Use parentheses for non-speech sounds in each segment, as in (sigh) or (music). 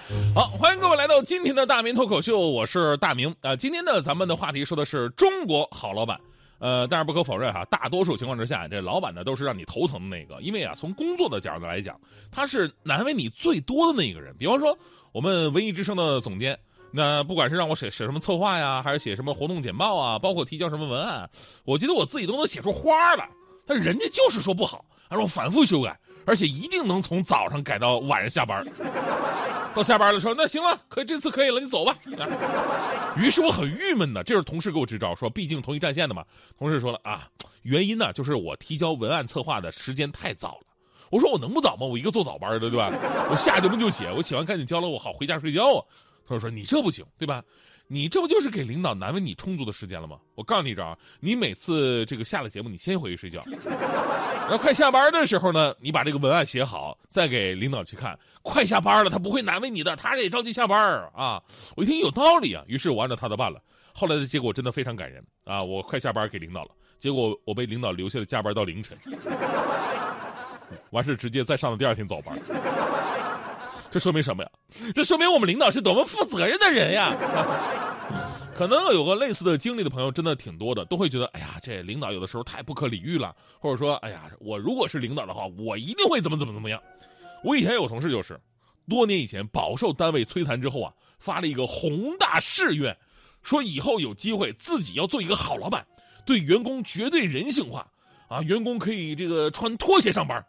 (laughs) 好，欢迎各位来到今天的大明脱口秀，我是大明啊、今天呢，咱们的话题说的是中国好老板。呃，但是不可否认哈，大多数情况之下，这老板呢都是让你头疼的那个，因为啊，从工作的角度来讲，他是难为你最多的那个人。比方说，我们文艺之声的总监，那不管是让我写写什么策划呀，还是写什么活动简报啊，包括提交什么文案，我觉得我自己都能写出花来，但人家就是说不好，他说反复修改，而且一定能从早上改到晚上下班。到下班了说那行了，可以这次可以了，你走吧。(laughs) 于是我很郁闷的，这是同事给我支招，说毕竟同一战线的嘛。同事说了啊，原因呢就是我提交文案策划的时间太早了。我说我能不早吗？我一个做早班的，对吧？(laughs) 我下节目就写，我写完赶紧交了，我好回家睡觉啊。他说你这不行，对吧？你这不就是给领导难为你充足的时间了吗？我告诉你一招，你每次这个下了节目，你先回去睡觉，然后快下班的时候呢，你把这个文案写好，再给领导去看。快下班了，他不会难为你的，他也着急下班啊。我一听有道理啊，于是我按照他的办了。后来的结果真的非常感人啊！我快下班给领导了，结果我被领导留下了加班到凌晨，完事直接再上了第二天早班。这说明什么呀？这说明我们领导是多么负责任的人呀！可能有个类似的经历的朋友真的挺多的，都会觉得，哎呀，这领导有的时候太不可理喻了，或者说，哎呀，我如果是领导的话，我一定会怎么怎么怎么样。我以前有同事就是，多年以前饱受单位摧残之后啊，发了一个宏大誓愿，说以后有机会自己要做一个好老板，对员工绝对人性化，啊，员工可以这个穿拖鞋上班，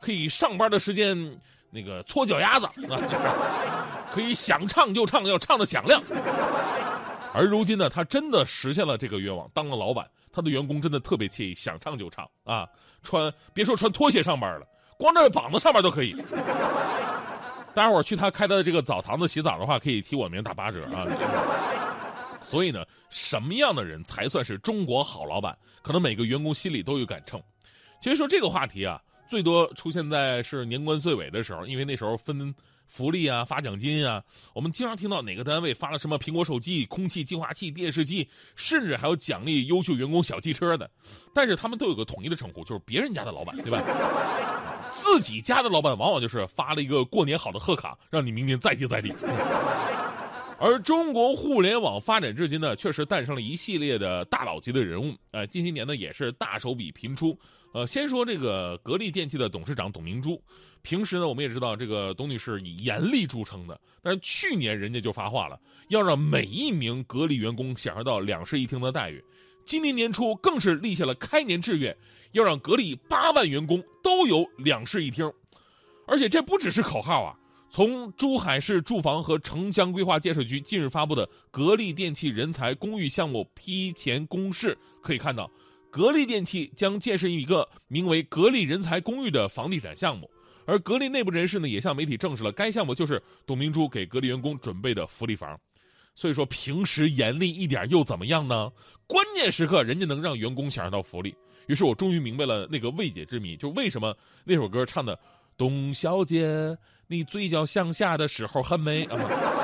可以上班的时间那个搓脚丫子啊，就是可以想唱就唱，要唱的响亮。而如今呢，他真的实现了这个愿望，当了老板，他的员工真的特别惬意，想唱就唱啊，穿别说穿拖鞋上班了，光着膀子上班都可以。大家伙儿去他开的这个澡堂子洗澡的话，可以提我名打八折啊。所以呢，什么样的人才算是中国好老板？可能每个员工心里都有杆秤。其实说这个话题啊，最多出现在是年关岁尾的时候，因为那时候分福利啊、发奖金啊，我们经常听到哪个单位发了什么苹果手机、空气净化器、电视机，甚至还有奖励优秀员工小汽车的。但是他们都有个统一的称呼，就是别人家的老板，对吧？(laughs) 自己家的老板往往就是发了一个过年好的贺卡，让你明年再接再厉。而中国互联网发展至今呢，确实诞生了一系列的大佬级的人物。呃，近些年呢也是大手笔频出。呃，先说这个格力电器的董事长董明珠，平时呢我们也知道这个董女士以严厉著称的，但是去年人家就发话了，要让每一名格力员工享受到两室一厅的待遇。今年年初更是立下了开年志愿，要让格力八万员工都有两室一厅，而且这不只是口号啊。从珠海市住房和城乡规划建设局近日发布的格力电器人才公寓项目批前公示可以看到，格力电器将建设一个名为“格力人才公寓”的房地产项目，而格力内部人士呢也向媒体证实了，该项目就是董明珠给格力员工准备的福利房。所以说，平时严厉一点又怎么样呢？关键时刻人家能让员工享受到福利。于是我终于明白了那个未解之谜，就为什么那首歌唱的“董小姐，你嘴角向下的时候很美”啊。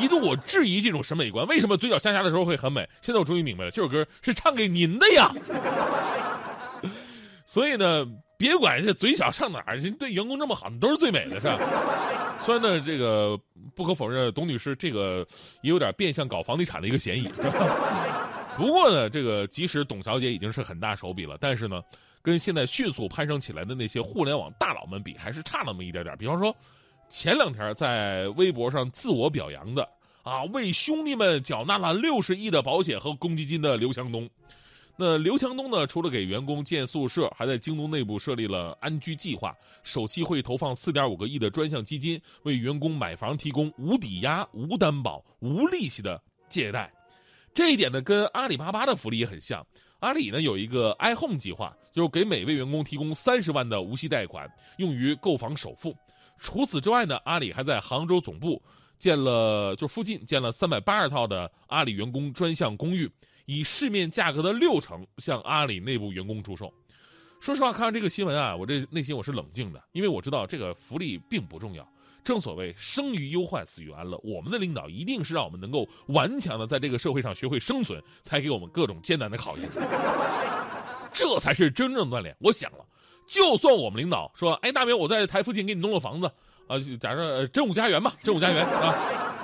一度我质疑这种审美观，为什么嘴角向下的时候会很美？现在我终于明白了，这首歌是唱给您的呀。(laughs) 所以呢，别管是嘴角上哪儿，对员工这么好，你都是最美的，是吧？虽然呢，这个不可否认，董女士这个也有点变相搞房地产的一个嫌疑。是 (laughs) 吧不过呢，这个即使董小姐已经是很大手笔了，但是呢，跟现在迅速攀升起来的那些互联网大佬们比，还是差那么一点点。比方说，前两天在微博上自我表扬的啊，为兄弟们缴纳了六十亿的保险和公积金的刘强东。那刘强东呢？除了给员工建宿舍，还在京东内部设立了安居计划，首期会投放四点五个亿的专项基金，为员工买房提供无抵押、无担保、无利息的借贷。这一点呢，跟阿里巴巴的福利也很像。阿里呢有一个 iHome 计划，就是给每位员工提供三十万的无息贷款，用于购房首付。除此之外呢，阿里还在杭州总部建了就附近建了三百八十套的阿里员工专项公寓，以市面价格的六成向阿里内部员工出售。说实话，看到这个新闻啊，我这内心我是冷静的，因为我知道这个福利并不重要。正所谓生于忧患，死于安乐。我们的领导一定是让我们能够顽强的在这个社会上学会生存，才给我们各种艰难的考验。(laughs) 这才是真正锻炼。我想了，就算我们领导说：“哎，大明，我在台附近给你弄了房子啊，假设真武家园吧，真武家园啊，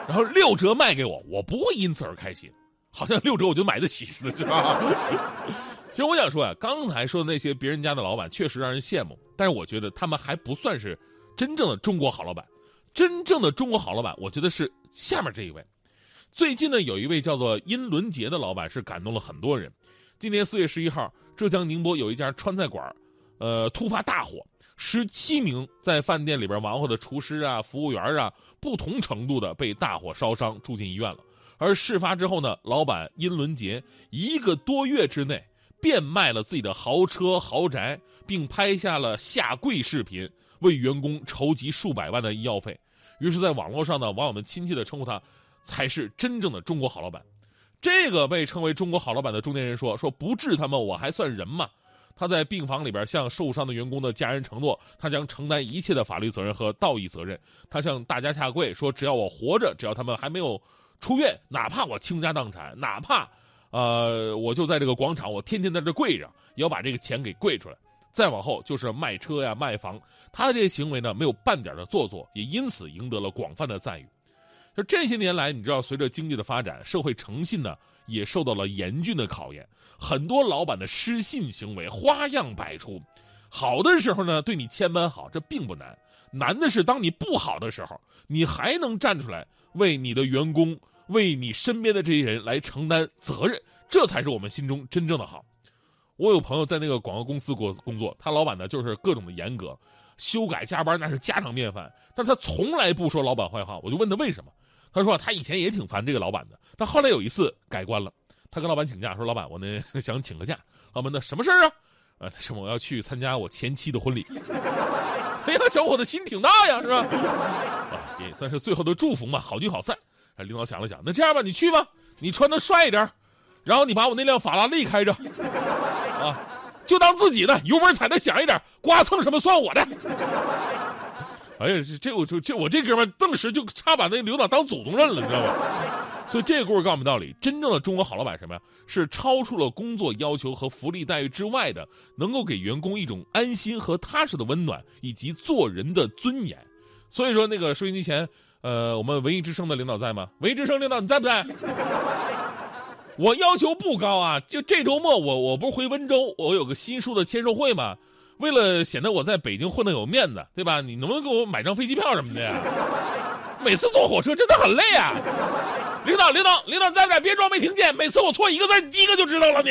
然后六折卖给我，我不会因此而开心，好像六折我就买得起似的，是吧？” (laughs) 其实我想说啊，刚才说的那些别人家的老板确实让人羡慕，但是我觉得他们还不算是真正的中国好老板。真正的中国好老板，我觉得是下面这一位。最近呢，有一位叫做殷伦杰的老板是感动了很多人。今年四月十一号，浙江宁波有一家川菜馆，呃，突发大火，十七名在饭店里边忙活的厨师啊、服务员啊，不同程度的被大火烧伤，住进医院了。而事发之后呢，老板殷伦杰一个多月之内变卖了自己的豪车豪宅，并拍下了下跪视频，为员工筹集数百万的医药费。于是，在网络上呢，网友们亲切的称呼他，才是真正的中国好老板。这个被称为中国好老板的中年人说：“说不治他们，我还算人吗？”他在病房里边向受伤的员工的家人承诺，他将承担一切的法律责任和道义责任。他向大家下跪说：“只要我活着，只要他们还没有出院，哪怕我倾家荡产，哪怕，呃，我就在这个广场，我天天在这跪着，也要把这个钱给跪出来。”再往后就是卖车呀、卖房，他的这些行为呢，没有半点的做作，也因此赢得了广泛的赞誉。就这些年来，你知道，随着经济的发展，社会诚信呢也受到了严峻的考验。很多老板的失信行为花样百出，好的时候呢对你千般好，这并不难；难的是当你不好的时候，你还能站出来为你的员工、为你身边的这些人来承担责任，这才是我们心中真正的好。我有朋友在那个广告公司过工作，他老板呢就是各种的严格，修改加班那是家常便饭，但他从来不说老板坏话。我就问他为什么，他说他以前也挺烦这个老板的，但后来有一次改观了，他跟老板请假说：“老板，我呢 (laughs) 想请个假。”老板，那什么事儿啊？呃，什么我要去参加我前妻的婚礼。哎呀，小伙子心挺大呀，是吧？啊，这也算是最后的祝福嘛，好聚好散。领导想了想，那这样吧，你去吧，你穿的帅一点。然后你把我那辆法拉利开着，啊，就当自己的，油门踩的响一点，刮蹭什么算我的。哎呀，这这我就这我这哥们顿时就差把那领导当祖宗认了，你知道吗？(laughs) 所以这个故事告诉我们道理：真正的中国好老板什么呀？是超出了工作要求和福利待遇之外的，能够给员工一种安心和踏实的温暖，以及做人的尊严。所以说，那个收音机前，呃，我们文艺之声的领导在吗？文艺之声领导你在不在？(laughs) 我要求不高啊，就这周末我我不是回温州，我有个新书的签售会嘛。为了显得我在北京混得有面子，对吧？你能不能给我买张飞机票什么的呀？(laughs) 每次坐火车真的很累啊。领导，领导，领导在不在？别装没听见。每次我错一个字，你第一个就知道了你。